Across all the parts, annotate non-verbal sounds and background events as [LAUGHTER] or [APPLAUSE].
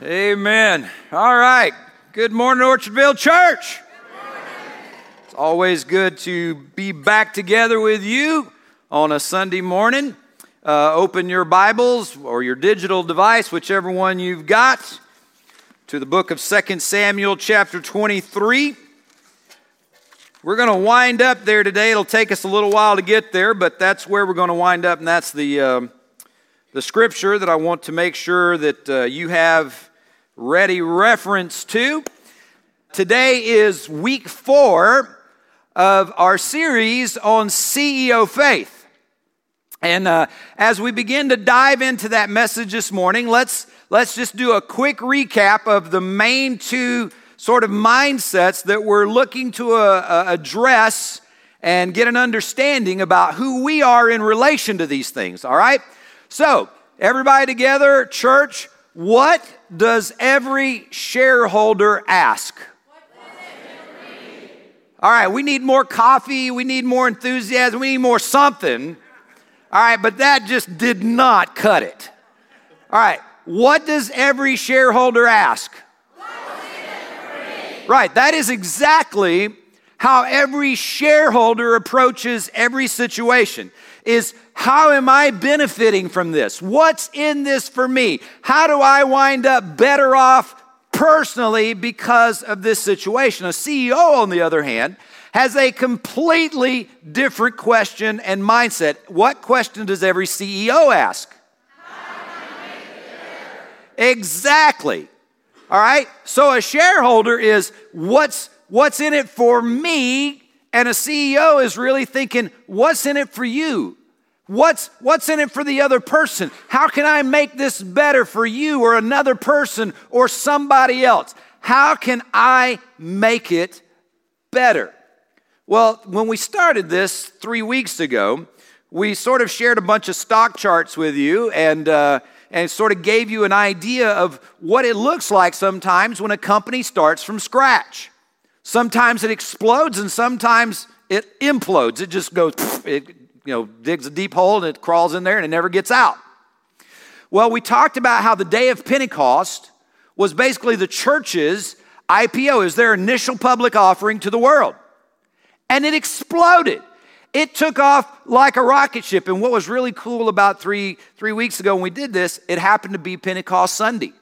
Amen. All right. Good morning, Orchardville Church. It's always good to be back together with you on a Sunday morning. Uh, open your Bibles or your digital device, whichever one you've got, to the book of 2 Samuel, chapter 23. We're going to wind up there today. It'll take us a little while to get there, but that's where we're going to wind up, and that's the, um, the scripture that I want to make sure that uh, you have ready reference to. Today is week four of our series on CEO faith. And uh, as we begin to dive into that message this morning, let's, let's just do a quick recap of the main two sort of mindsets that we're looking to uh, uh, address and get an understanding about who we are in relation to these things, all right? So, everybody together, church, what does every shareholder ask? All right, we need more coffee, we need more enthusiasm, we need more something. All right, but that just did not cut it. All right, what does every shareholder ask? Right, that is exactly how every shareholder approaches every situation is how am I benefiting from this? What's in this for me? How do I wind up better off personally because of this situation? A CEO, on the other hand, has a completely different question and mindset. What question does every CEO ask? Exactly. All right? So a shareholder is what's what's in it for me and a CEO is really thinking what's in it for you? What's what's in it for the other person? How can I make this better for you or another person or somebody else? How can I make it better? Well, when we started this 3 weeks ago, we sort of shared a bunch of stock charts with you and uh, and sort of gave you an idea of what it looks like sometimes when a company starts from scratch. Sometimes it explodes and sometimes it implodes. It just goes, it you know, digs a deep hole and it crawls in there and it never gets out. Well, we talked about how the day of Pentecost was basically the church's IPO, is their initial public offering to the world. And it exploded. It took off like a rocket ship. And what was really cool about three, three weeks ago when we did this, it happened to be Pentecost Sunday.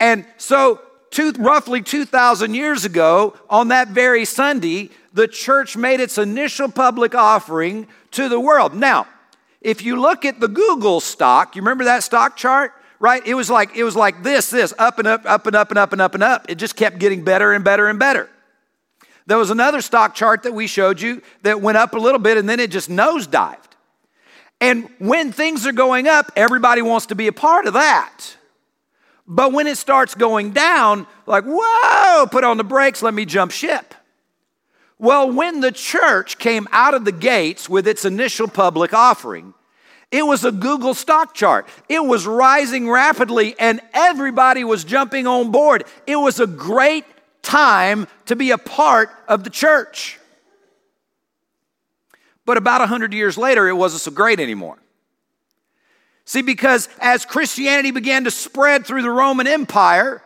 And so, two, roughly 2,000 years ago, on that very Sunday, the church made its initial public offering to the world. Now, if you look at the Google stock, you remember that stock chart? Right? It was like it was like this, this, up and up, up and up and up and up and up. It just kept getting better and better and better. There was another stock chart that we showed you that went up a little bit and then it just nosedived. And when things are going up, everybody wants to be a part of that. But when it starts going down, like, whoa, put on the brakes, let me jump ship. Well, when the church came out of the gates with its initial public offering, it was a Google stock chart. It was rising rapidly and everybody was jumping on board. It was a great time to be a part of the church. But about 100 years later, it wasn't so great anymore. See, because as Christianity began to spread through the Roman Empire,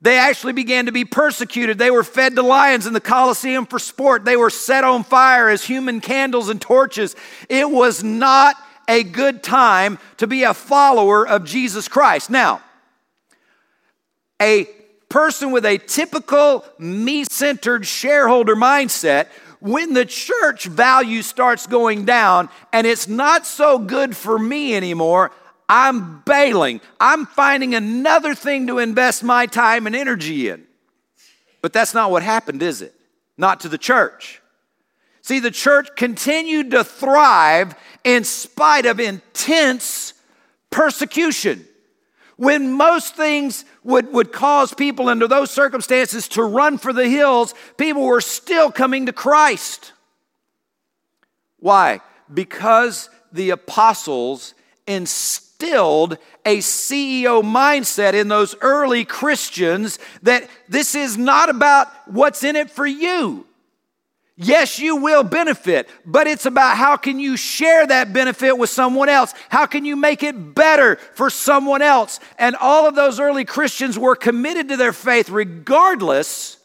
they actually began to be persecuted. They were fed to lions in the Colosseum for sport. They were set on fire as human candles and torches. It was not a good time to be a follower of Jesus Christ. Now, a person with a typical me centered shareholder mindset, when the church value starts going down and it's not so good for me anymore, I'm bailing. I'm finding another thing to invest my time and energy in. But that's not what happened, is it? Not to the church. See, the church continued to thrive in spite of intense persecution. When most things would, would cause people under those circumstances to run for the hills, people were still coming to Christ. Why? Because the apostles instilled a CEO mindset in those early Christians that this is not about what's in it for you. Yes, you will benefit, but it's about how can you share that benefit with someone else? How can you make it better for someone else? And all of those early Christians were committed to their faith regardless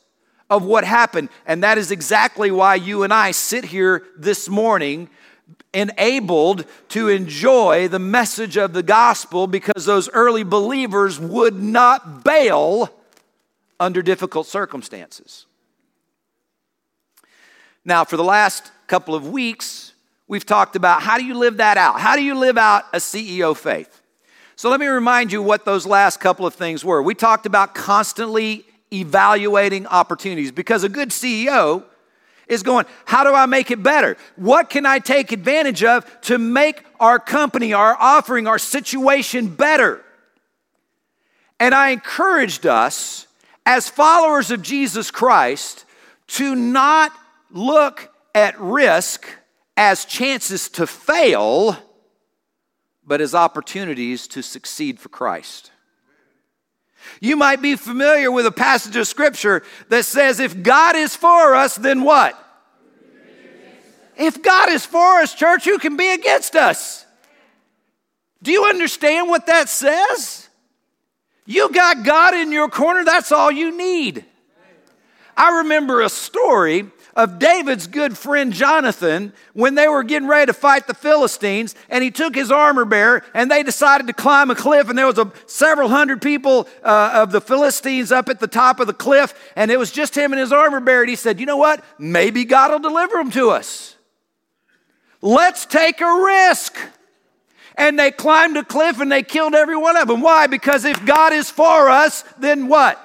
of what happened. And that is exactly why you and I sit here this morning enabled to enjoy the message of the gospel because those early believers would not bail under difficult circumstances. Now, for the last couple of weeks, we've talked about how do you live that out? How do you live out a CEO faith? So let me remind you what those last couple of things were. We talked about constantly evaluating opportunities because a good CEO is going, How do I make it better? What can I take advantage of to make our company, our offering, our situation better? And I encouraged us as followers of Jesus Christ to not look at risk as chances to fail, but as opportunities to succeed for Christ. You might be familiar with a passage of scripture that says, if God is for us, then what? If God is for us, church, who can be against us? Do you understand what that says? You got God in your corner, that's all you need. I remember a story of David's good friend Jonathan when they were getting ready to fight the Philistines, and he took his armor bearer, and they decided to climb a cliff, and there was a, several hundred people uh, of the Philistines up at the top of the cliff, and it was just him and his armor bearer. And he said, "You know what? Maybe God will deliver them to us. Let's take a risk." And they climbed a cliff and they killed every one of them. Why? Because if God is for us, then what?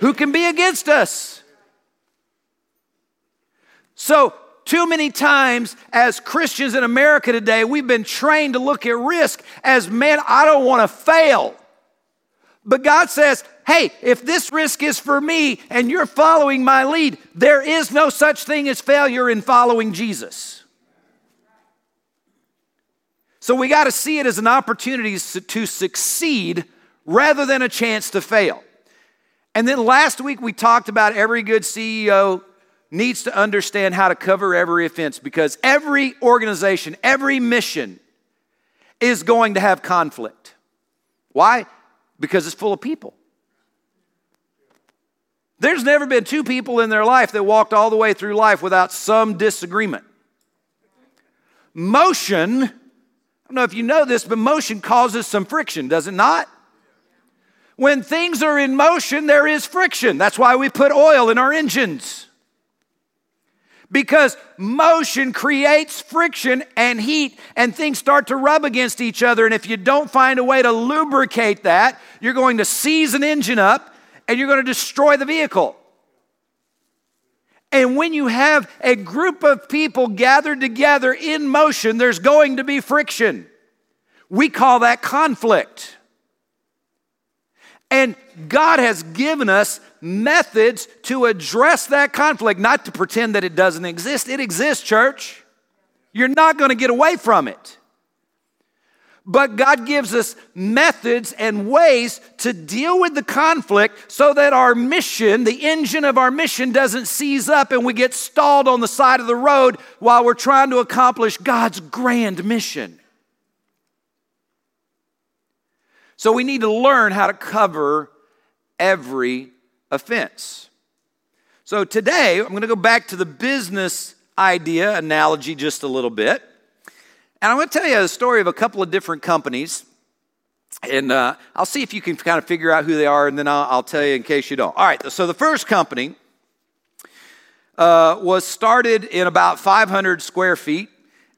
Who can be against us? So, too many times as Christians in America today, we've been trained to look at risk as, man, I don't want to fail. But God says, hey, if this risk is for me and you're following my lead, there is no such thing as failure in following Jesus. So we got to see it as an opportunity to succeed rather than a chance to fail. And then last week we talked about every good CEO needs to understand how to cover every offense because every organization, every mission is going to have conflict. Why? Because it's full of people. There's never been two people in their life that walked all the way through life without some disagreement. Motion, I don't know if you know this, but motion causes some friction, does it not? When things are in motion, there is friction. That's why we put oil in our engines because motion creates friction and heat, and things start to rub against each other. And if you don't find a way to lubricate that, you're going to seize an engine up and you're going to destroy the vehicle. And when you have a group of people gathered together in motion, there's going to be friction. We call that conflict. And God has given us methods to address that conflict, not to pretend that it doesn't exist. It exists, church. You're not going to get away from it. But God gives us methods and ways to deal with the conflict so that our mission, the engine of our mission, doesn't seize up and we get stalled on the side of the road while we're trying to accomplish God's grand mission. So we need to learn how to cover every offense. So today, I'm going to go back to the business idea analogy just a little bit. And I'm going to tell you a story of a couple of different companies. And uh, I'll see if you can kind of figure out who they are, and then I'll, I'll tell you in case you don't. All right, so the first company uh, was started in about 500 square feet,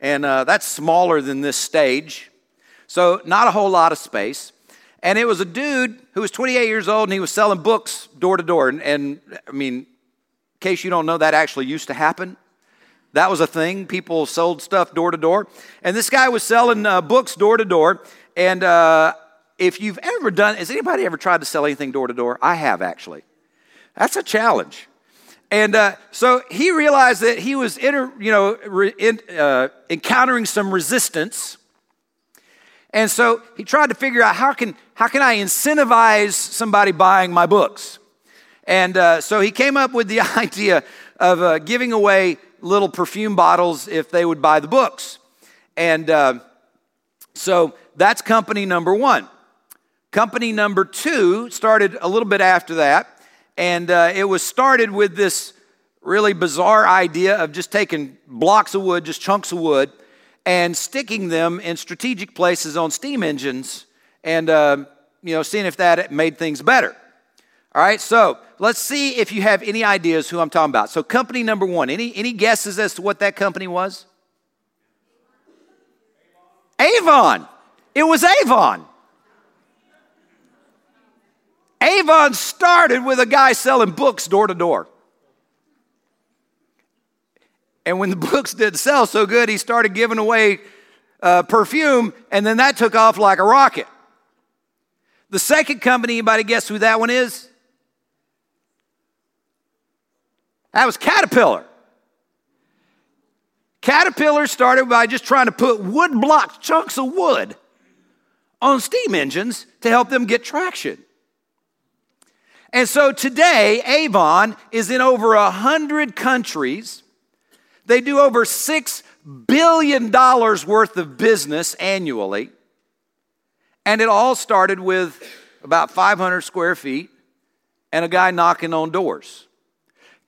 and uh, that's smaller than this stage. So, not a whole lot of space. And it was a dude who was 28 years old and he was selling books door to door. And, and I mean, in case you don't know, that actually used to happen. That was a thing. People sold stuff door to door. And this guy was selling uh, books door to door. And uh, if you've ever done, has anybody ever tried to sell anything door to door? I have actually. That's a challenge. And uh, so he realized that he was, inter, you know, re, in, uh, encountering some resistance and so he tried to figure out how can, how can I incentivize somebody buying my books? And uh, so he came up with the [LAUGHS] idea of uh, giving away little perfume bottles if they would buy the books. And uh, so that's company number one. Company number two started a little bit after that, and uh, it was started with this really bizarre idea of just taking blocks of wood, just chunks of wood, and sticking them in strategic places on steam engines and uh, you know seeing if that made things better all right so let's see if you have any ideas who i'm talking about. So company number one any, any guesses as to what that company was? Avon. It was avon. Avon started with a guy selling books door to door. And when the [LAUGHS] books didn't sell so good, he started giving away uh, perfume, and then that took off like a rocket. The second company, anybody guess who that one is? That was Caterpillar. Caterpillar started by just trying to put wood blocks, chunks of wood, on steam engines to help them get traction. And so today, Avon is in over a hundred countries. They do over $6 billion worth of business annually. And it all started with about 500 square feet and a guy knocking on doors.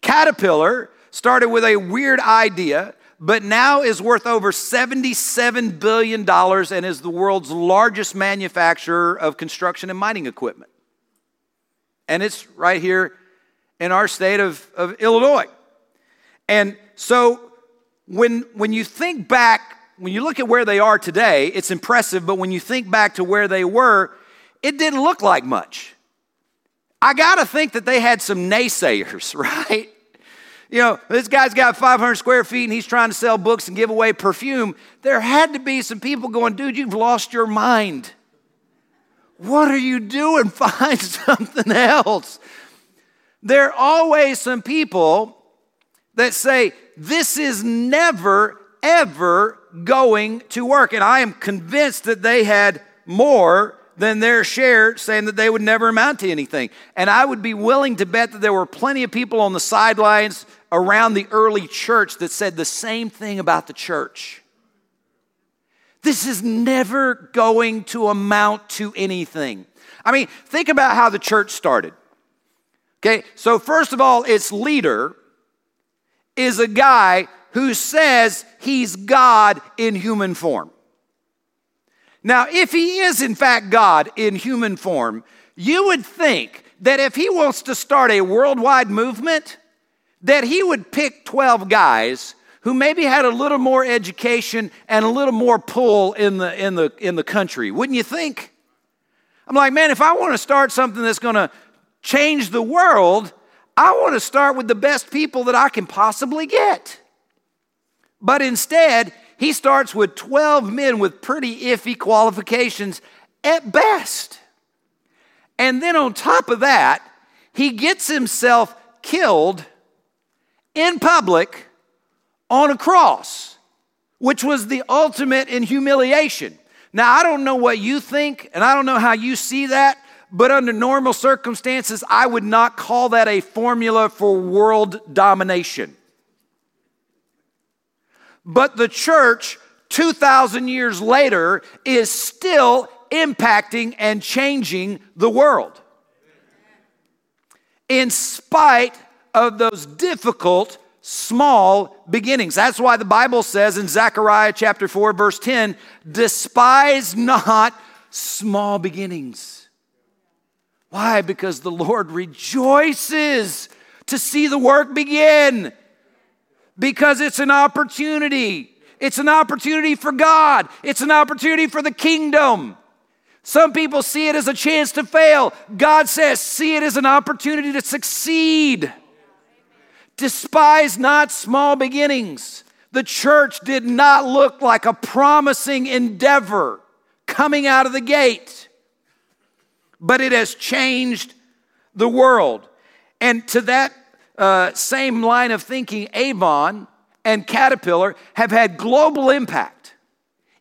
Caterpillar started with a weird idea, but now is worth over $77 billion and is the world's largest manufacturer of construction and mining equipment. And it's right here in our state of, of Illinois. And so when, when you think back, when you look at where they are today, it's impressive, but when you think back to where they were, it didn't look like much. I gotta think that they had some naysayers, [LAUGHS] right? You know, this guy's got 500 square feet and he's trying to sell books and give away perfume. There had to be some people going, dude, you've lost your mind. What are you doing? [LAUGHS] Find something else. There are always some people that say, This is never, ever going to work. And I am convinced that they had more than their share, saying that they would never amount to anything. And I would be willing to bet that there were plenty of people on the sidelines around the early church that said the same thing about the church. This is never going to amount to anything. I mean, think about how the church started. Okay, so first of all, its leader is a guy who says he's God in human form. Now, if he is in fact God in human form, you would think that if he wants to start a worldwide movement, that he would pick 12 guys who maybe had a little more education and a little more pull in the, in the, in the country. Wouldn't you think? I'm like, man, if I want to start something that's going to change the world, I want to start with the best people that I can possibly get. But instead, he starts with 12 men with pretty iffy qualifications at best. And then on top of that, he gets himself killed in public on a cross, which was the ultimate in humiliation. Now, I don't know what you think, and I don't know how you see that, but under normal circumstances, I would not call that a formula for world domination. But the church, 2,000 years later, is still impacting and changing the world. In spite of those difficult, small beginnings. That's why the Bible says in Zechariah chapter 4, verse 10 despise not small beginnings. Why? Because the Lord rejoices to see the work begin. Because it's an opportunity. It's an opportunity for God, it's an opportunity for the kingdom. Some people see it as a chance to fail. God says, see it as an opportunity to succeed. Despise not small beginnings. The church did not look like a promising endeavor coming out of the gate but it has changed the world. And to that uh, same line of thinking, Avon and Caterpillar have had global impact,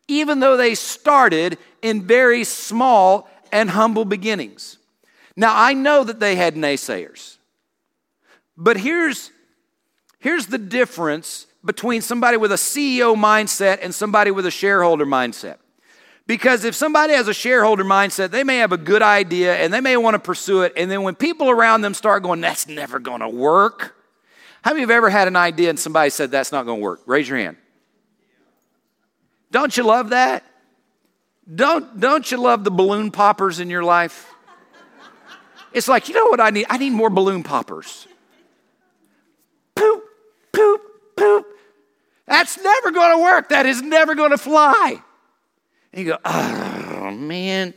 even though they started in very small and humble beginnings. Now, I know that they had naysayers, but here's, Here's the difference between somebody with a CEO mindset and somebody with a shareholder mindset. Because if somebody has a shareholder mindset, they may have a good idea and they may want to pursue it. And then when people around them start going, that's never going to work. How many of you have ever had an idea and somebody said, that's not going to work? Raise your hand. Don't you love that? Don't, don't you love the balloon poppers in your life? It's like, you know what I need? I need more balloon poppers. Poop, poop, poop. That's never going to work. That is never going to fly. And you go, oh man.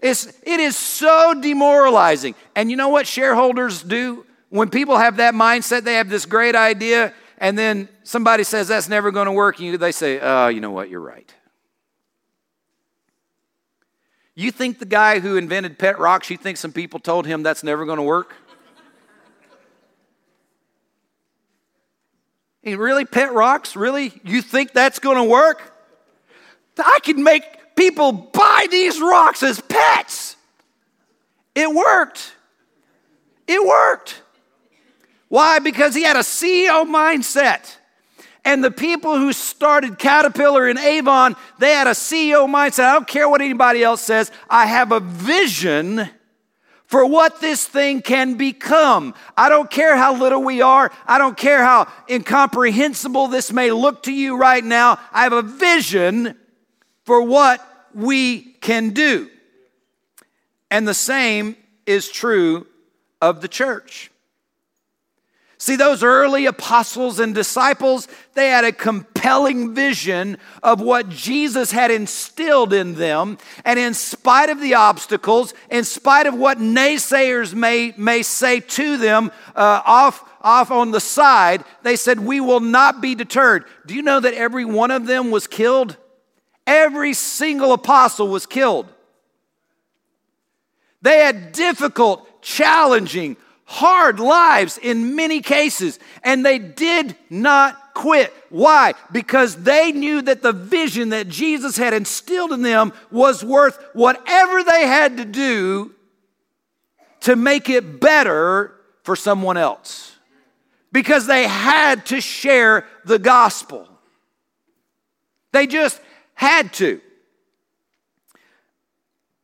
It's, it is so demoralizing. And you know what shareholders do? When people have that mindset, they have this great idea, and then somebody says that's never going to work, and they say, oh, you know what, you're right. You think the guy who invented pet rocks, you think some people told him that's never going to work? Really, pet rocks? Really? You think that's going to work? I can make people buy these rocks as pets. It worked. It worked. Why? Because he had a CEO mindset. And the people who started Caterpillar and Avon, they had a CEO mindset. I don't care what anybody else says. I have a vision for what this thing can become. I don't care how little we are. I don't care how incomprehensible this may look to you right now. I have a vision for what we can do. And the same is true of the church. See, those early apostles and disciples, they had a compelling vision of what Jesus had instilled in them. And in spite of the obstacles, in spite of what naysayers may, may say to them uh, off, off on the side, they said, We will not be deterred. Do you know that every one of them was killed? Every single apostle was killed. They had difficult, challenging, hard lives in many cases, and they did not quit. Why? Because they knew that the vision that Jesus had instilled in them was worth whatever they had to do to make it better for someone else. Because they had to share the gospel. They just had to.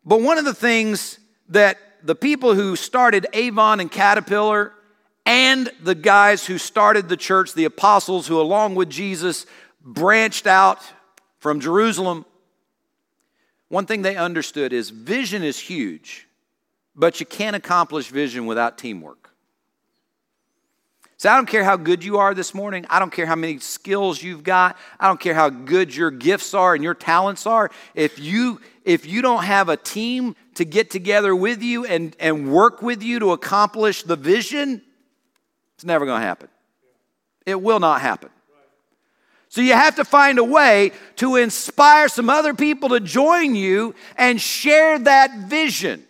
But one of the things that the people who started Avon and Caterpillar and the guys who started the church, the apostles who, along with Jesus, branched out from Jerusalem, one thing they understood is vision is huge, but you can't accomplish vision without teamwork. So I don't care how good you are this morning. I don't care how many skills you've got. I don't care how good your gifts are and your talents are. If you if you don't have a team to get together with you and, and work with you to accomplish the vision, it's never going to happen. It will not happen. So you have to find a way to inspire some other people to join you and share that vision.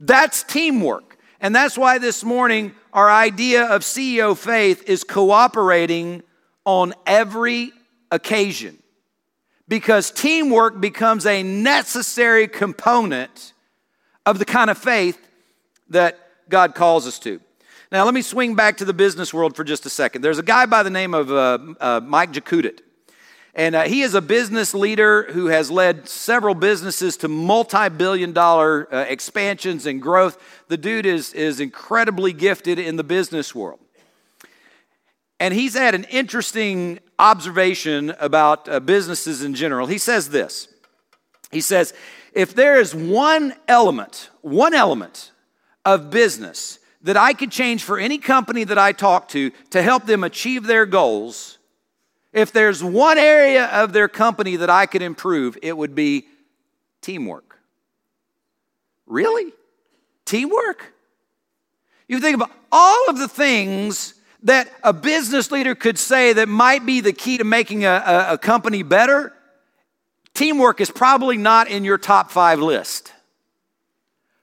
That's teamwork. And that's why this morning our idea of CEO faith is cooperating on every occasion because teamwork becomes a necessary component of the kind of faith that God calls us to. Now, let me swing back to the business world for just a second. There's a guy by the name of uh, uh, Mike Jakutit. And uh, he is a business leader who has led several businesses to multi billion dollar uh, expansions and growth. The dude is, is incredibly gifted in the business world. And he's had an interesting observation about uh, businesses in general. He says this He says, if there is one element, one element of business that I could change for any company that I talk to to help them achieve their goals, if there's one area of their company that I could improve, it would be teamwork. Really? Teamwork? You think about all of the things that a business leader could say that might be the key to making a, a, a company better. Teamwork is probably not in your top five list.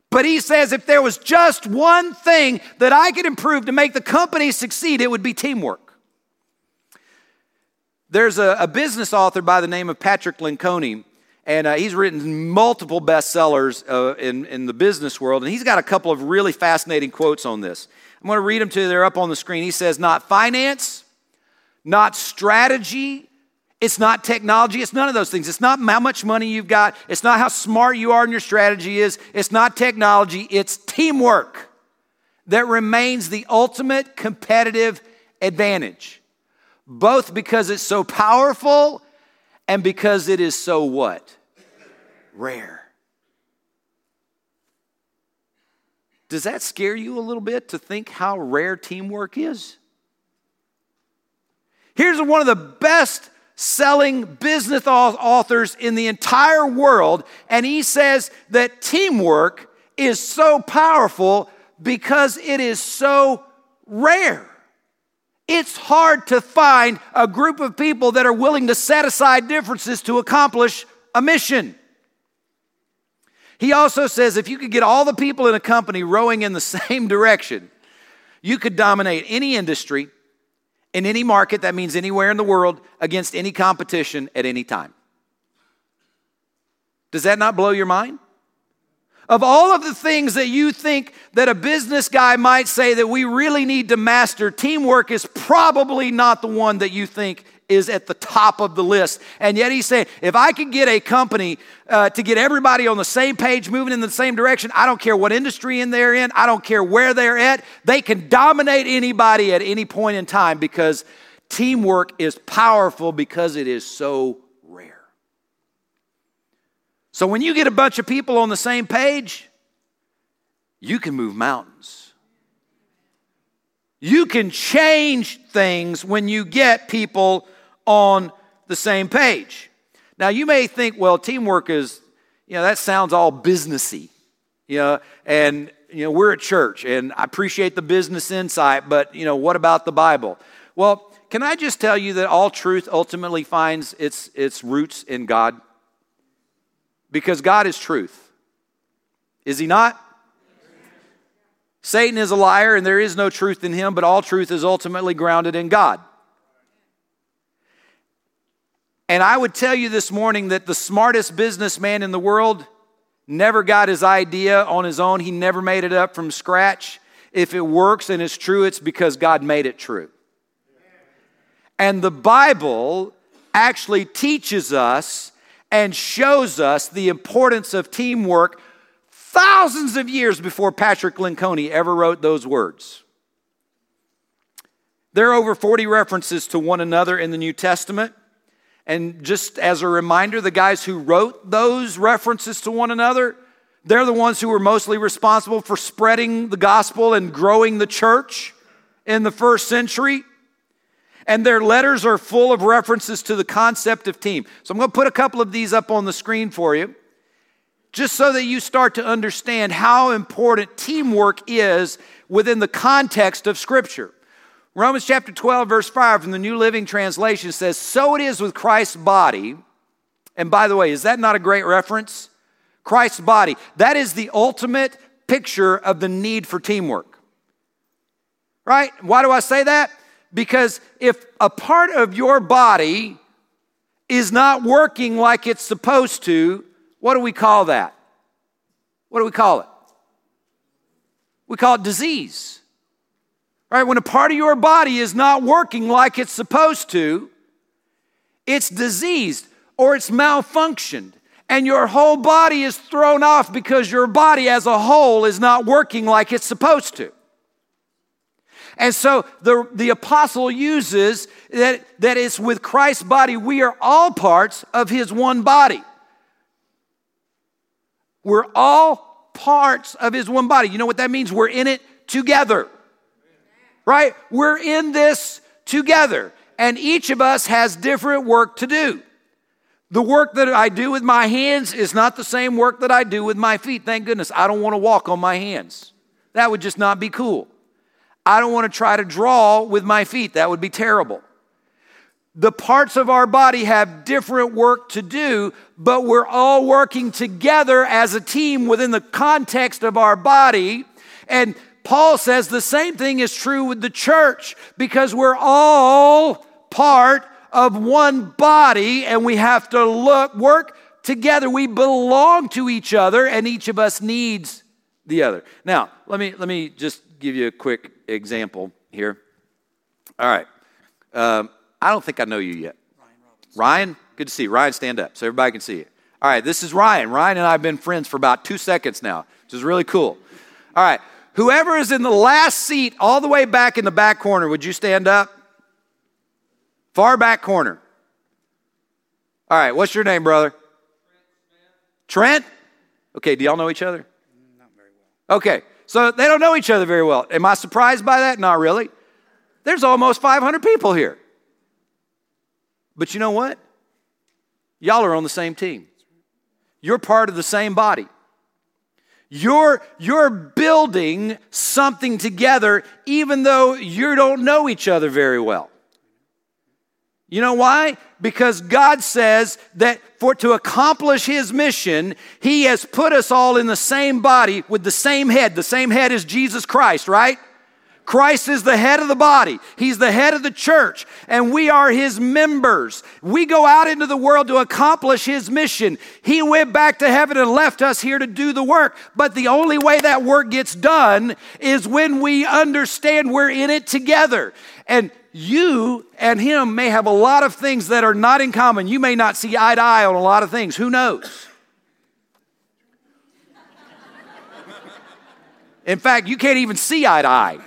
But he says if there was just one thing that I could improve to make the company succeed, it would be teamwork. There's a, a business author by the name of Patrick Lencioni, And uh, he's written multiple bestsellers uh, in, in the business world. And he's got a couple of really fascinating quotes on this. I'm going to read them to you. They're up on the screen. He says, Not finance, not strategy, it's not technology. It's none of those things. It's not how much money you've got. It's not how smart you are and your strategy is. It's not technology. It's teamwork that remains the ultimate competitive advantage, both because it's so powerful and because it is so what? Rare. Does that scare you a little bit to think how rare teamwork is? Here's one of the best selling business authors in the entire world, and he says that teamwork is so powerful because it is so rare. It's hard to find a group of people that are willing to set aside differences to accomplish a mission. He also says if you could get all the people in a company rowing in the [LAUGHS] same direction, you could dominate any industry in any market, that means anywhere in the world, against any competition at any time. Does that not blow your mind? Of all of the things that you think that a business guy might say that we really need to master, teamwork is probably not the one that you think is at the top of the list. And yet he's saying, if I could get a company uh, to get everybody on the same page, moving in the same direction, I don't care what industry in they're in, I don't care where they're at, they can dominate anybody at any point in time because teamwork is powerful because it is so. So when you get a bunch of people on the same page, you can move mountains. You can change things when you get people on the same page. Now, you may think, well, teamwork is, you know, that sounds all businessy, you know, and, you know, we're at church and I appreciate the business insight, but, you know, what about the Bible? Well, can I just tell you that all truth ultimately finds its, its roots in God? Because God is truth. Is He not? Satan is a liar and there is no truth in him, but all truth is ultimately grounded in God. And I would tell you this morning that the smartest businessman in the world never got his idea on his own. He never made it up from scratch. If it works and is true, it's because God made it true. And the Bible actually teaches us and shows us the importance of teamwork thousands of years before Patrick Lencioni ever wrote those words. There are over 40 references to one another in the New Testament. And just as a reminder, the guys who wrote those references to one another, they're the ones who were mostly responsible for spreading the gospel and growing the church in the first century. And their letters are full of references to the concept of team. So I'm going to put a couple of these up on the screen for you, just so that you start to understand how important teamwork is within the context of Scripture. Romans chapter 12, verse 5 from the New Living Translation says, So it is with Christ's body. And by the way, is that not a great reference? Christ's body. That is the ultimate picture of the need for teamwork. Right? Why do I say that? Because if a part of your body is not working like it's supposed to, what do we call that? What do we call it? We call it disease. Right? When a part of your body is not working like it's supposed to, it's diseased or it's malfunctioned. And your whole body is thrown off because your body as a whole is not working like it's supposed to. And so the, the apostle uses that, that it's with Christ's body, we are all parts of his one body. We're all parts of his one body. You know what that means? We're in it together right? We're in this together, and each of us has different work to do. The work that I do with my hands is not the same work that I do with my feet. Thank goodness I don't want to walk on my hands. That would just not be cool. I don't want to try to draw with my feet. That would be terrible. The parts of our body have different work to do, but we're all working together as a team within the context of our body. And Paul says the same thing is true with the church because we're all part of one body and we have to look, work together. We belong to each other, and each of us needs the other. Now, let me, let me just give you a quick example here. All right. Um, I don't think I know you yet. Ryan, good to see you. Ryan, stand up so everybody can see you. All right, this is Ryan. Ryan and I have been friends for about two seconds now, which is really cool. All right, whoever is in the last seat, all the way back in the back corner, would you stand up? Far back corner. All right, what's your name, brother? Trent? Okay, do y'all know each other? Not very well. Okay, so they don't know each other very well. Am I surprised by that? Not really. There's almost 500 people here. But you know what? Y'all are on the same team. You're part of the same body. You're, you're building something together even though you don't know each other very well. You know why? Because God says that for to accomplish his mission, he has put us all in the same body with the same head. The same head is Jesus Christ, right? Christ is the head of the body. He's the head of the church, and we are his members. We go out into the world to accomplish his mission. He went back to heaven and left us here to do the work. But the only way that work gets done is when we understand we're in it together. And you and him may have a lot of things that are not in common. You may not see eye to eye on a lot of things. Who knows? In fact, you can't even see eye to eye.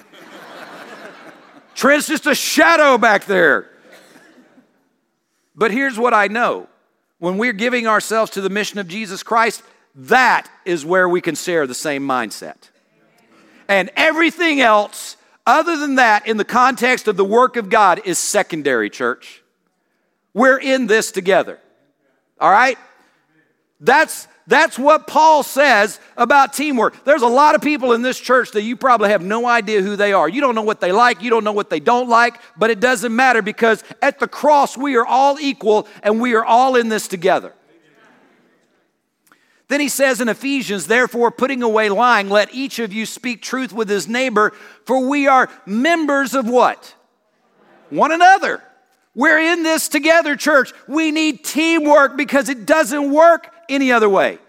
Trent's just a shadow back there. But here's what I know when we're giving ourselves to the mission of Jesus Christ, that is where we can share the same mindset. And everything else, other than that, in the context of the work of God, is secondary, church. We're in this together. All right? That's that's what Paul says about teamwork. There's a lot of people in this church that you probably have no idea who they are. You don't know what they like, you don't know what they don't like, but it doesn't matter because at the cross we are all equal and we are all in this together. Then he says in Ephesians, therefore, putting away lying, let each of you speak truth with his neighbor, for we are members of what? One another. We're in this together, church. We need teamwork because it doesn't work any other way.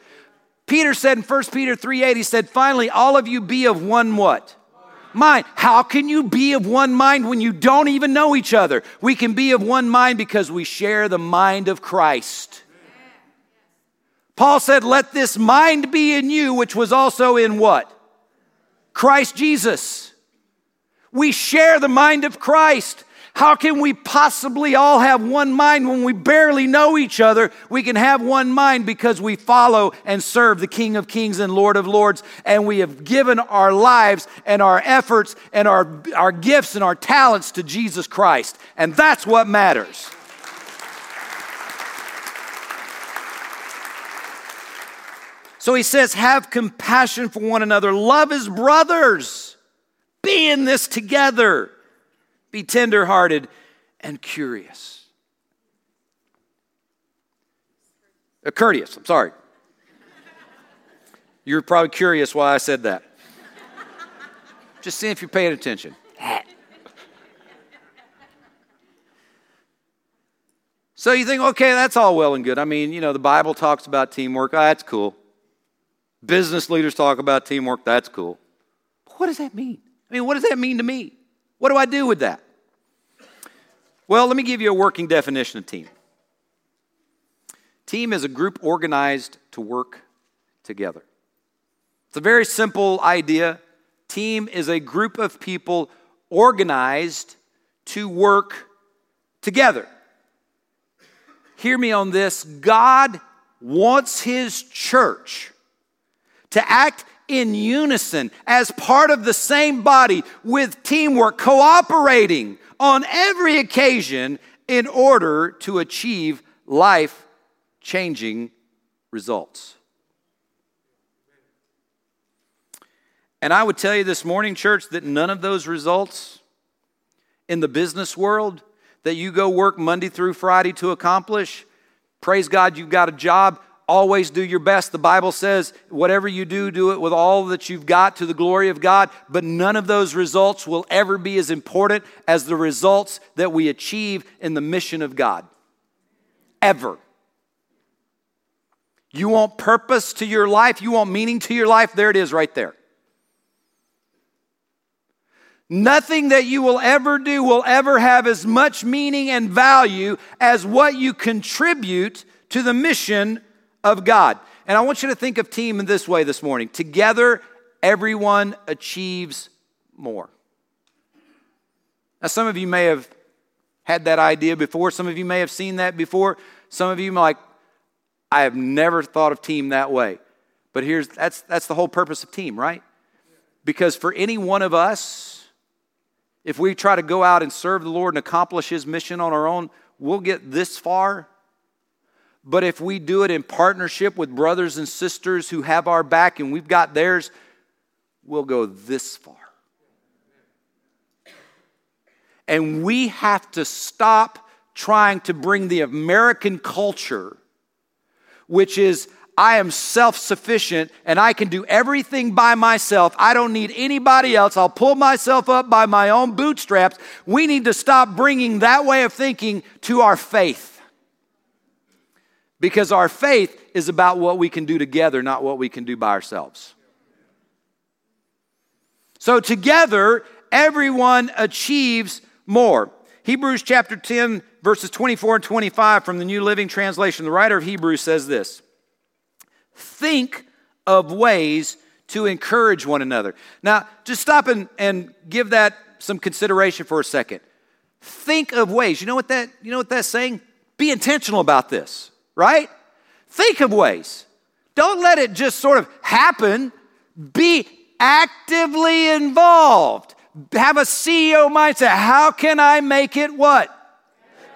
Peter said in 1 Peter 3 8, he said, finally, all of you be of one what? Mind. How can you be of one mind when you don't even know each other? We can be of one mind because we share the mind of Christ. Paul said, Let this mind be in you, which was also in what? Christ Jesus. We share the mind of Christ. How can we possibly all have one mind when we barely know each other? We can have one mind because we follow and serve the King of Kings and Lord of Lords, and we have given our lives and our efforts and our, our gifts and our talents to Jesus Christ. And that's what matters. So he says, have compassion for one another, love as brothers, be in this together. Be tenderhearted and curious. Uh, courteous, I'm sorry. [LAUGHS] You're probably curious why I said that. [LAUGHS] Just see if you're paying attention. [LAUGHS] So you think, okay, that's all well and good. I mean, you know, the Bible talks about teamwork. Oh, that's cool. Business leaders talk about teamwork. That's cool. But what does that mean? I mean, what does that mean to me? What do I do with that? Well, let me give you a working definition of team. Team is a group organized to work together. It's a very simple idea. Team is a group of people organized to work together. Hear me on this God wants His church to act in unison as part of the same body with teamwork, cooperating on every occasion in order to achieve life changing results. And I would tell you this morning, church, that none of those results in the business world that you go work Monday through Friday to accomplish, praise God, you've got a job always do your best. The Bible says, whatever you do, do it with all that you've got to the glory of God. But none of those results will ever be as important as the results that we achieve in the mission of God. Ever. You want purpose to your life? You want meaning to your life? There it is right there. Nothing that you will ever do will ever have as much meaning and value as what you contribute to the mission of God. And I want you to think of team in this way this morning. Together, everyone achieves more. Now, some of you may have had that idea before. Some of you may have seen that before. Some of you like, I have never thought of team that way. But here's that's that's the whole purpose of team, right? Because for any one of us, if we try to go out and serve the Lord and accomplish his mission on our own, we'll get this far. But if we do it in partnership with brothers and sisters who have our back and we've got theirs, we'll go this far. And we have to stop trying to bring the American culture, which is I am self sufficient and I can do everything by myself. I don't need anybody else. I'll pull myself up by my own bootstraps. We need to stop bringing that way of thinking to our faith. Because our faith is about what we can do together, not what we can do by ourselves. So, together, everyone achieves more. Hebrews chapter 10, verses 24 and 25 from the New Living Translation. The writer of Hebrews says this Think of ways to encourage one another. Now, just stop and, and give that some consideration for a second. Think of ways. You know what that you know what that's saying? Be intentional about this, right? Think of ways. Don't let it just sort of happen. Be actively involved have a CEO mindset. How can I make it what?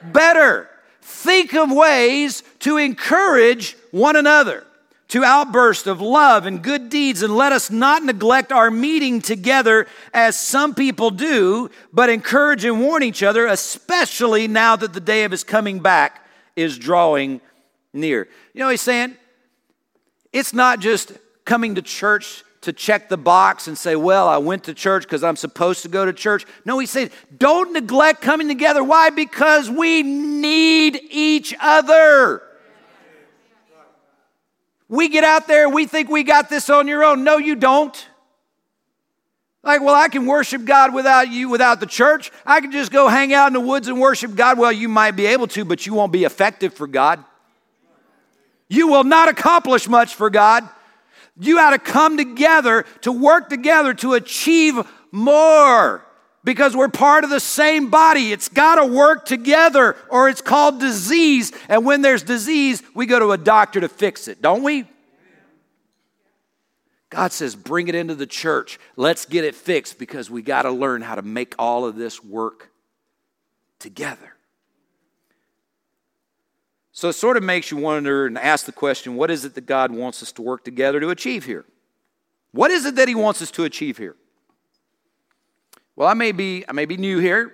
Better. Think of ways to encourage one another to outburst of love and good deeds, and let us not neglect our meeting together as some people do, but encourage and warn each other, especially now that the day of his coming back is drawing near. You know, he's saying it's not just coming to church to check the box and say, Well, I went to church because I'm supposed to go to church. No, he said, Don't neglect coming together. Why? Because we need each other. We get out there, we think we got this on your own. No, you don't. Like, well, I can worship God without you, without the church. I can just go hang out in the woods and worship God. Well, you might be able to, but you won't be effective for God. You will not accomplish much for God. You got to come together to work together to achieve more because we're part of the same body. It's got to work together or it's called disease. And when there's disease, we go to a doctor to fix it, don't we? God says, bring it into the church. Let's get it fixed because we got to learn how to make all of this work together. So it sort of makes you wonder and ask the question what is it that God wants us to work together to achieve here? What is it that He wants us to achieve here? Well, I may be, I may be new here,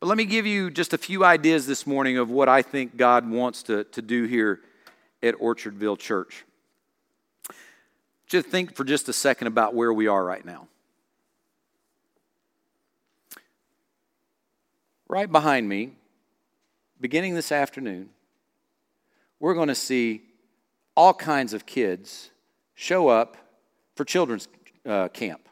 but let me give you just a few ideas this morning of what I think God wants to, to do here at Orchardville Church. Just think for just a second about where we are right now. Right behind me, beginning this afternoon, we're going to see all kinds of kids show up for children's uh, camp.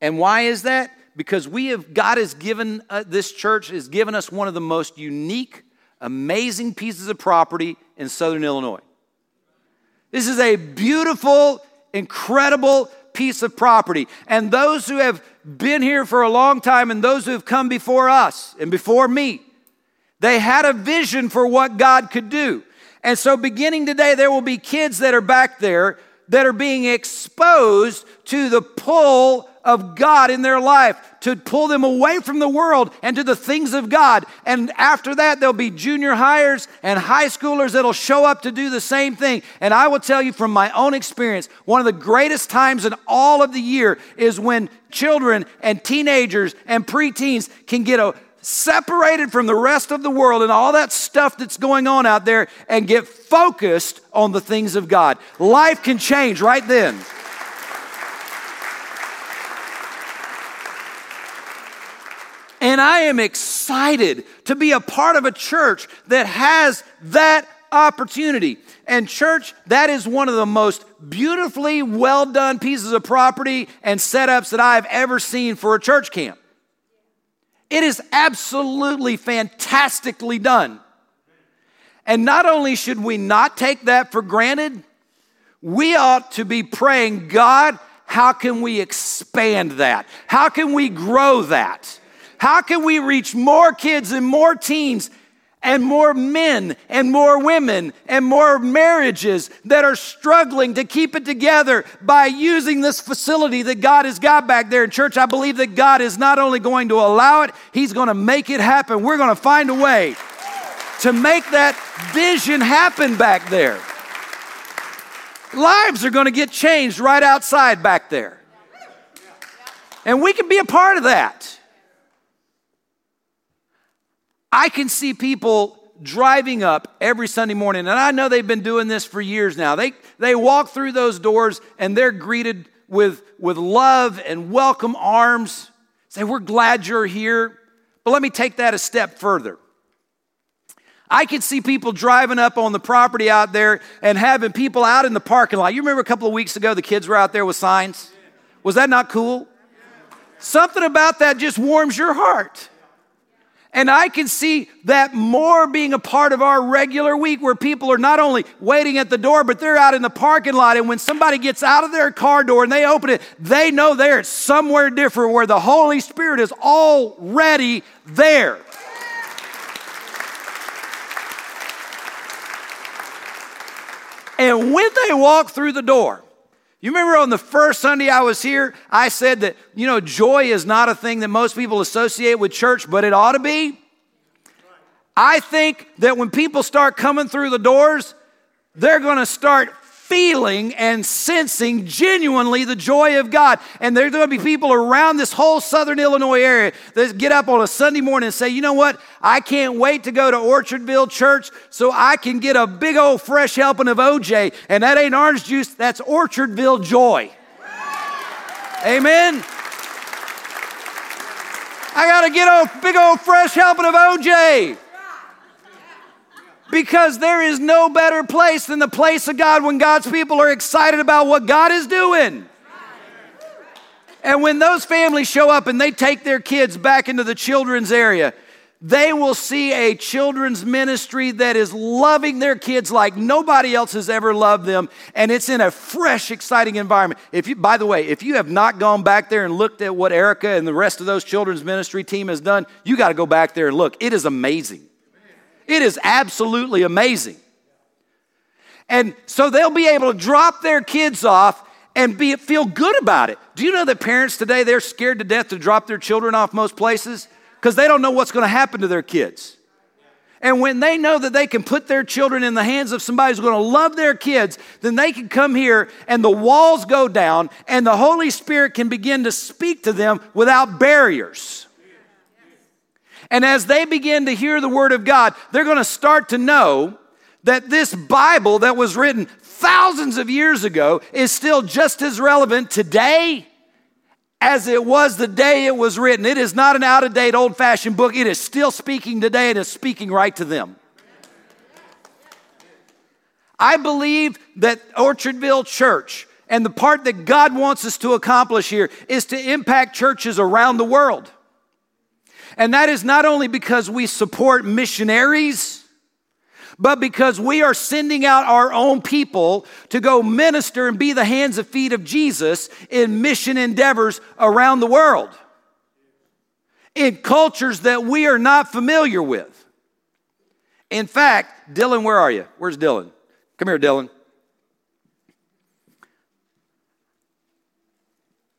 And why is that? Because we have, God has given, uh, this church has given us one of the most unique, amazing pieces of property in southern Illinois. This is a beautiful, incredible piece of property. And those who have been here for a long time and those who have come before us and before me, they had a vision for what God could do. And so, beginning today, there will be kids that are back there that are being exposed to the pull of God in their life to pull them away from the world and to the things of God. And after that, there'll be junior hires and high schoolers that'll show up to do the same thing. And I will tell you from my own experience, one of the greatest times in all of the year is when children and teenagers and preteens can get a separated from the rest of the world and all that stuff that's going on out there and get focused on the things of God. Life can change right then. And I am excited to be a part of a church that has that opportunity. And, church, that is one of the most beautifully well done pieces of property and setups that I have ever seen for a church camp. It is absolutely fantastically done. And not only should we not take that for granted, we ought to be praying, God, how can we expand that? How can we grow that? How can we reach more kids and more teens and more men and more women and more marriages that are struggling to keep it together by using this facility that God has got back there in church. I believe that God is not only going to allow it, He's going to make it happen. We're going to find a way to make that vision happen back there. Lives are going to get changed right outside back there. And we can be a part of that. I can see people driving up every Sunday morning, and I know they've been doing this for years now. They, they walk through those doors and they're greeted with, with love and welcome arms. Say, We're glad you're here. But let me take that a step further. I can see people driving up on the property out there and having people out in the parking lot. You remember a couple of weeks ago, the kids were out there with signs? Was that not cool? Something about that just warms your heart. And I can see that more being a part of our regular week where people are not only waiting at the door, but they're out in the parking lot. And when somebody gets out of their car door and they open it, they know they're somewhere different where the Holy Spirit is already there. And when they walk through the door, you remember on the first Sunday I was here, I said that, you know, joy is not a thing that most people associate with church, but it ought to be. I think that when people start coming through the doors, they're going to start feeling and sensing genuinely the joy of God. And there's going to be people around this whole southern Illinois area that get up on a Sunday morning and say, you know what? I can't wait to go to Orchardville Church so I can get a big old fresh helping of OJ. And that ain't orange juice, that's Orchardville joy. Amen. I got to get a big old fresh helping of OJ. Because there is no better place than the place of God when God's people are excited about what God is doing. And when those families show up and they take their kids back into the children's area, they will see a children's ministry that is loving their kids like nobody else has ever loved them. And it's in a fresh exciting environment. If you by the way if you have not gone back there and looked at what erica and the rest of those children's ministry team has done you got to go back there and look. It is amazing it is absolutely amazing. And so they'll be able to drop their kids off and be, feel good about it. Do you know that parents today, they're scared to death to drop their children off most places? Because they don't know what's going to happen to their kids. And when they know that they can put their children in the hands of somebody who's going to love their kids, then they can come here and the walls go down and the Holy Spirit can begin to speak to them without barriers. And as they begin to hear the Word of God, they're going to start to know that this Bible that was written thousands of years ago is still just as relevant today as it was the day it was written. It is not an out of date, old fashioned book. It is still speaking today and is speaking right to them. I believe that Orchardville Church and the part that God wants us to accomplish here is to impact churches around the world. And that is not only because we support missionaries, but because we are sending out our own people to go minister and be the hands and feet of Jesus in mission endeavors around the world, in cultures that we are not familiar with. In fact, Dylan, where are you? Where's Dylan? Come here, Dylan.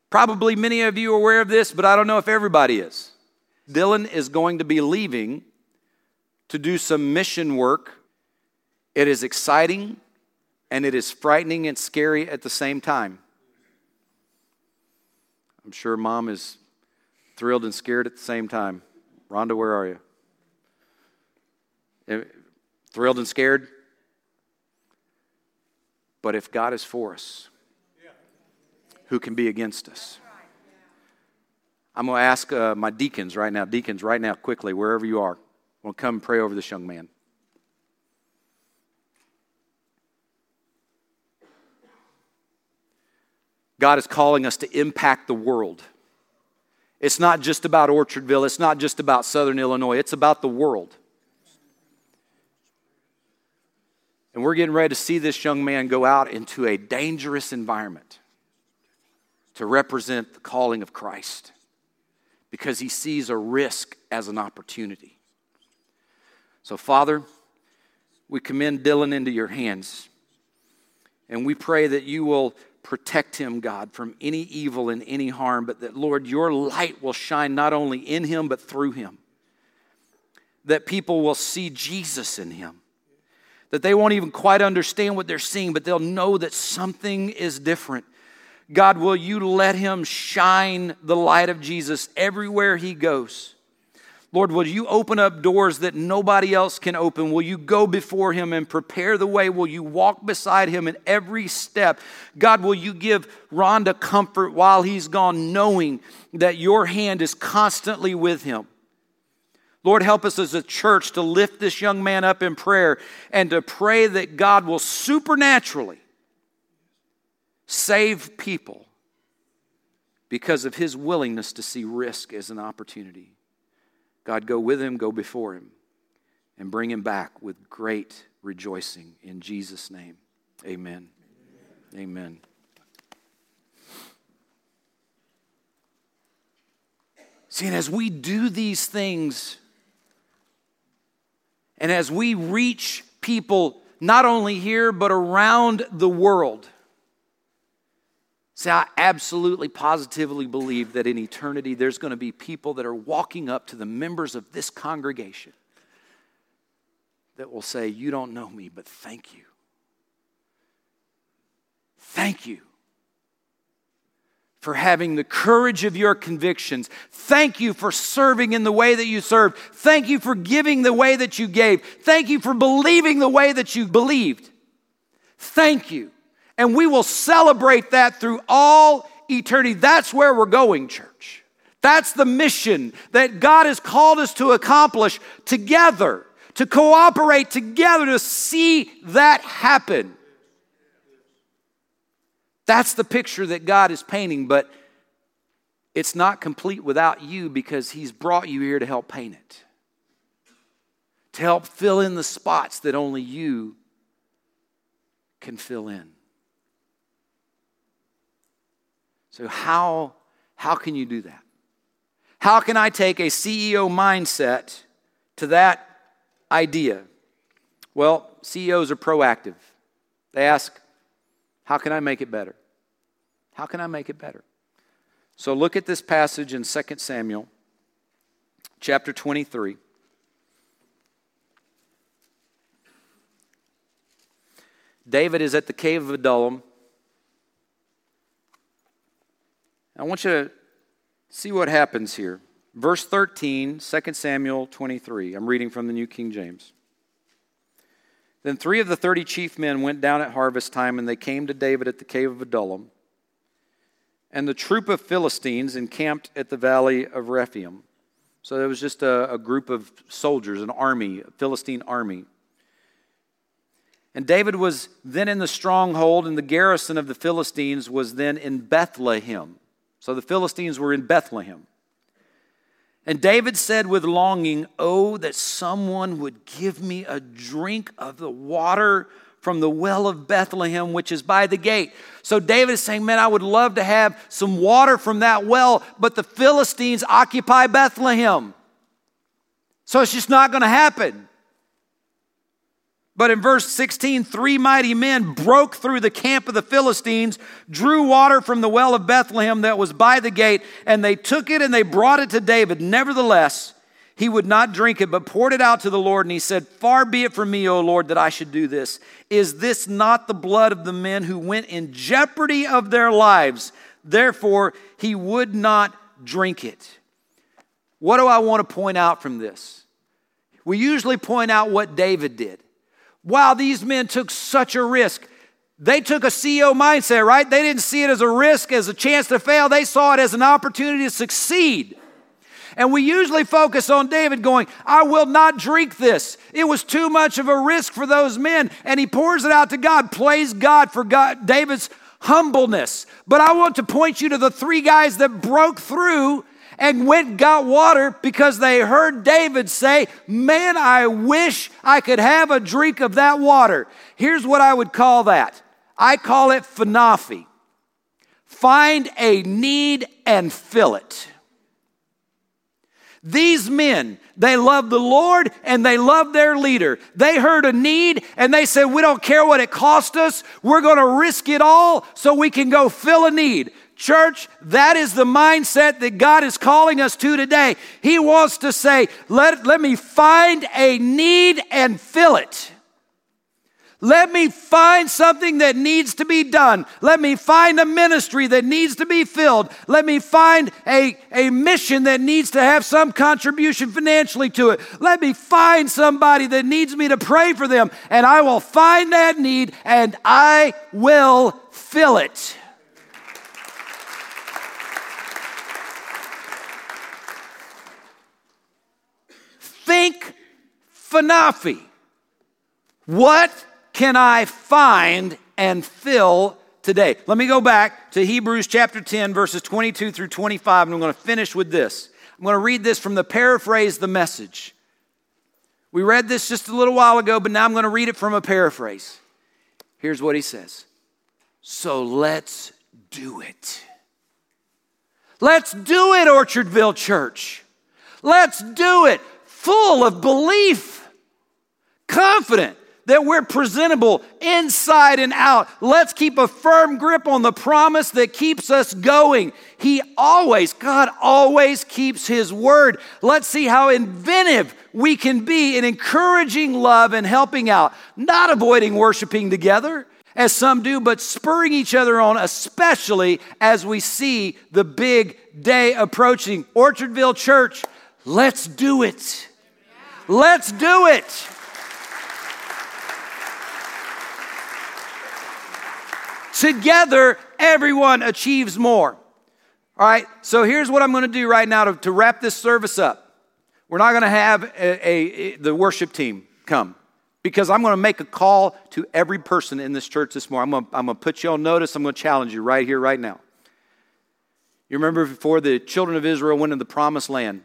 Probably many of you are aware of this, but I don't know if everybody is. Dylan is going to be leaving to do some mission work. It is exciting and it is frightening and scary at the same time. I'm sure mom is thrilled and scared at the same time. Rhonda, where are you? Eh, thrilled and scared? But if God is for us, who can be against us? I'm going to ask uh, my deacons right now, deacons right now, quickly, wherever you are, I'm going to come pray over this young man. God is calling us to impact the world. It's not just about Orchardville, it's not just about Southern Illinois, it's about the world. And we're getting ready to see this young man go out into a dangerous environment to represent the calling of Christ because he sees a risk as an opportunity. So, Father, we commend Dylan into your hands. And we pray that you will protect him, God, from any evil and any harm, but that, Lord, your light will shine not only in him, but through him. That people will see Jesus in him that they won't even quite understand what they're seeing, but they'll know that something is different. God, will you let him shine the light of Jesus everywhere he goes? Lord, will you open up doors that nobody else can open? Will you go before him and prepare the way? Will you walk beside him in every step? God, will you give Rhonda comfort while he's gone, knowing that your hand is constantly with him? Lord, help us as a church to lift this young man up in prayer and to pray that God will supernaturally save people because of his willingness to see risk as an opportunity. God, go with him, go before him, and bring him back with great rejoicing. In Jesus' name, amen. Amen. amen. See, and as we do these things, and as we reach people not only here, but around the world, see, I absolutely positively believe that in eternity there's going to be people that are walking up to the members of this congregation that will say, You don't know me, but thank you. Thank you for having the courage of your convictions. Thank you for serving in the way that you served. Thank you for giving the way that you gave. Thank you for believing the way that you believed. Thank you. And we will celebrate that through all eternity. That's where we're going, church. That's the mission that God has called us to accomplish together, to cooperate together to see that happen. That's the picture that God is painting, but it's not complete without you because He's brought you here to help paint it, to help fill in the spots that only you can fill in. So, how, how can you do that? How can I take a CEO mindset to that idea? Well, CEOs are proactive. They ask, how can I make it better? How can I make it better? So look at this passage in 2 Samuel chapter 23. David is at the cave of Adullam. I want you to see what happens here. Verse 13, 2 Samuel 23. I'm reading from the New King James. Then three of the thirty chief men went down at harvest time, and they came to David at the cave of Adullam. And the troop of Philistines encamped at the valley of Rephaim. So there was just a, a group of soldiers, an army, a Philistine army. And David was then in the stronghold, and the garrison of the Philistines was then in Bethlehem. So the Philistines were in Bethlehem. And David said with longing, Oh, that someone would give me a drink of the water from the well of Bethlehem, which is by the gate. So David is saying, Man, I would love to have some water from that well, but the Philistines occupy Bethlehem. So it's just not going to happen. But in verse 16, three mighty men broke through the camp of the Philistines, drew water from the well of Bethlehem that was by the gate, and they took it and they brought it to David. Nevertheless, he would not drink it, but poured it out to the Lord, and he said, Far be it from me, O Lord, that I should do this. Is this not the blood of the men who went in jeopardy of their lives? Therefore, he would not drink it. What do I want to point out from this? We usually point out what David did. Wow, these men took such a risk. They took a CEO mindset, right? They didn't see it as a risk, as a chance to fail. They saw it as an opportunity to succeed. And we usually focus on David going, I will not drink this. It was too much of a risk for those men. And he pours it out to God, plays God for God, David's humbleness. But I want to point you to the three guys that broke through and went got water because they heard David say, Man, I wish I could have a drink of that water. Here's what I would call that I call it Fanafi. Find a need and fill it. These men, they love the Lord and they love their leader. They heard a need and they said, We don't care what it cost us. We're going to risk it all so we can go fill a need. Church, that is the mindset that God is calling us to today. He wants to say, Let, let me find a need and fill it. Let me find something that needs to be done. Let me find a ministry that needs to be filled. Let me find a, a mission that needs to have some contribution financially to it. Let me find somebody that needs me to pray for them, and I will find that need and I will fill it. Think Fanafi. What can I find and fill today? Let me go back to Hebrews chapter 10, verses 22 through 25, and I'm going to finish with this. I'm going to read this from the paraphrase, the message. We read this just a little while ago, but now I'm going to read it from a paraphrase. Here's what he says So let's do it. Let's do it, Orchardville Church. Let's do it full of belief, confident that we're presentable inside and out. Let's keep a firm grip on the promise that keeps us going. He always, God always keeps His word. Let's see how inventive we can be in encouraging love and helping out, not avoiding worshiping together. As some do, but spurring each other on, especially as we see the big day approaching. Orchardville Church, let's do it. Let's do it. Together, everyone achieves more. All right, so here's what I'm going to do right now to, to wrap this service up. We're not going to have a, a, a, the worship team come because I'm going to make a call to every person in this church this morning. I'm going, to, I'm going to put you on notice. I'm going to challenge you right here, right now. You remember before the children of Israel went into the promised land,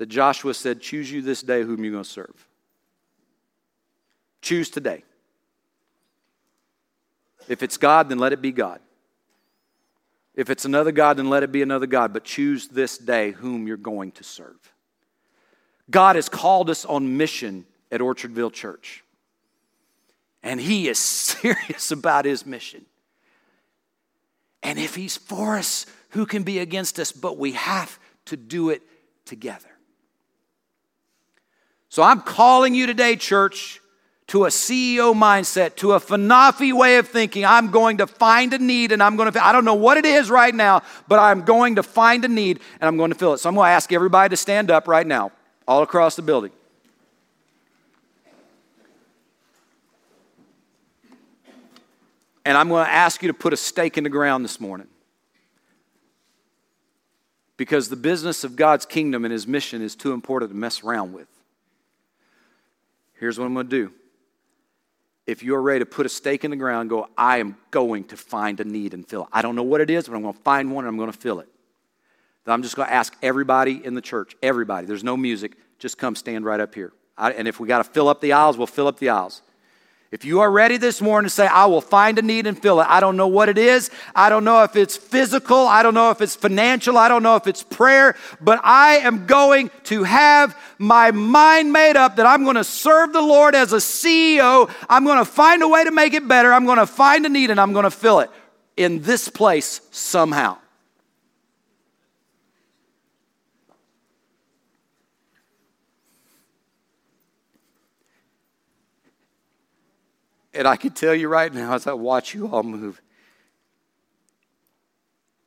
that Joshua said, Choose you this day whom you're going to serve. Choose today. If it's God, then let it be God. If it's another God, then let it be another God. But choose this day whom you're going to serve. God has called us on mission at Orchardville Church. And He is [LAUGHS] serious about His mission. And if He's for us, who can be against us? But we have to do it together. So I'm calling you today, church, to a CEO mindset, to a Fanafi way of thinking. I'm going to find a need and I'm going to, I don't know what it is right now, but I'm going to find a need and I'm going to fill it. So I'm going to ask everybody to stand up right now, all across the building. And I'm going to ask you to put a stake in the ground this morning. Because the business of God's kingdom and his mission is too important to mess around with. Here's what I'm going to do if you're ready to put a stake in the ground go, I am going to find a need and fill it. I don't know what it is, but I'm going to find one and I'm going to fill it. Then I'm just going to ask everybody in the church, everybody, there's no music, just come stand right up here. I, and if we got to fill up the aisles, we'll fill up the aisles. If you are ready this morning to say, I will find a need and fill it, I don't know what it is. I don't know if it's physical. I don't know if it's financial. I don't know if it's prayer, but I am going to have my mind made up that I'm going to serve the Lord as a CEO. I'm going to find a way to make it better. I'm going to find a need and I'm going to fill it in this place somehow. And I can tell you right now, as I watch you all move,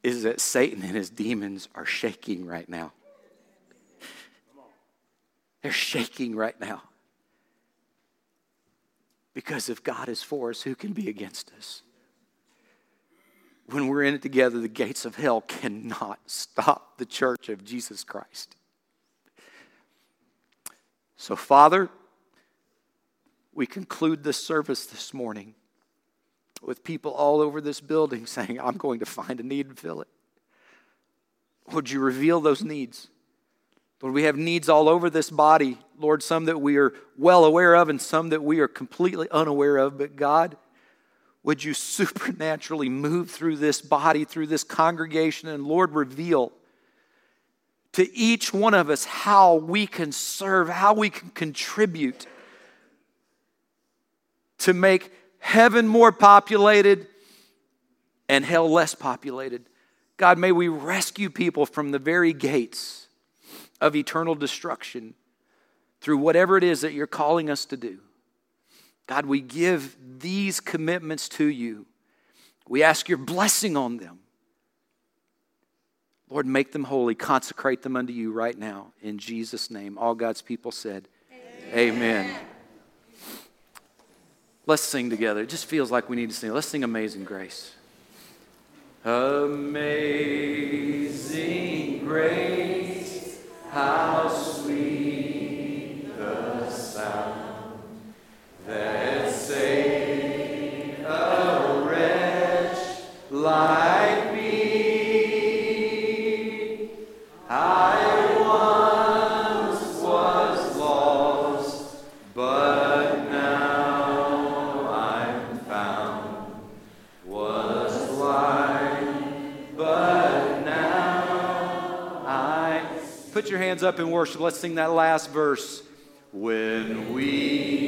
is that Satan and his demons are shaking right now. They're shaking right now. Because if God is for us, who can be against us? When we're in it together, the gates of hell cannot stop the church of Jesus Christ. So, Father, we conclude this service this morning with people all over this building [LAUGHS] saying, I'm going to find a need and fill it. Would you reveal those needs? Lord, we have needs all over this body. Lord, some that we are well aware of and some that we are completely unaware of. But God, would you [LAUGHS] supernaturally move through this body, through this congregation, and Lord, reveal to each one of us how we can serve, how we can contribute to make heaven more populated and hell less populated. God, may we rescue people from the very gates of eternal destruction through whatever it is that you're calling us to do. God, we give these commitments to you. We ask your blessing on them. Lord, make them holy, consecrate them unto you right now. In Jesus' name. All God's people said, Amen. Amen. Let's sing together. It just feels like we need to sing. Let's sing Amazing Grace. Amazing worship. Let's sing that last verse. When we've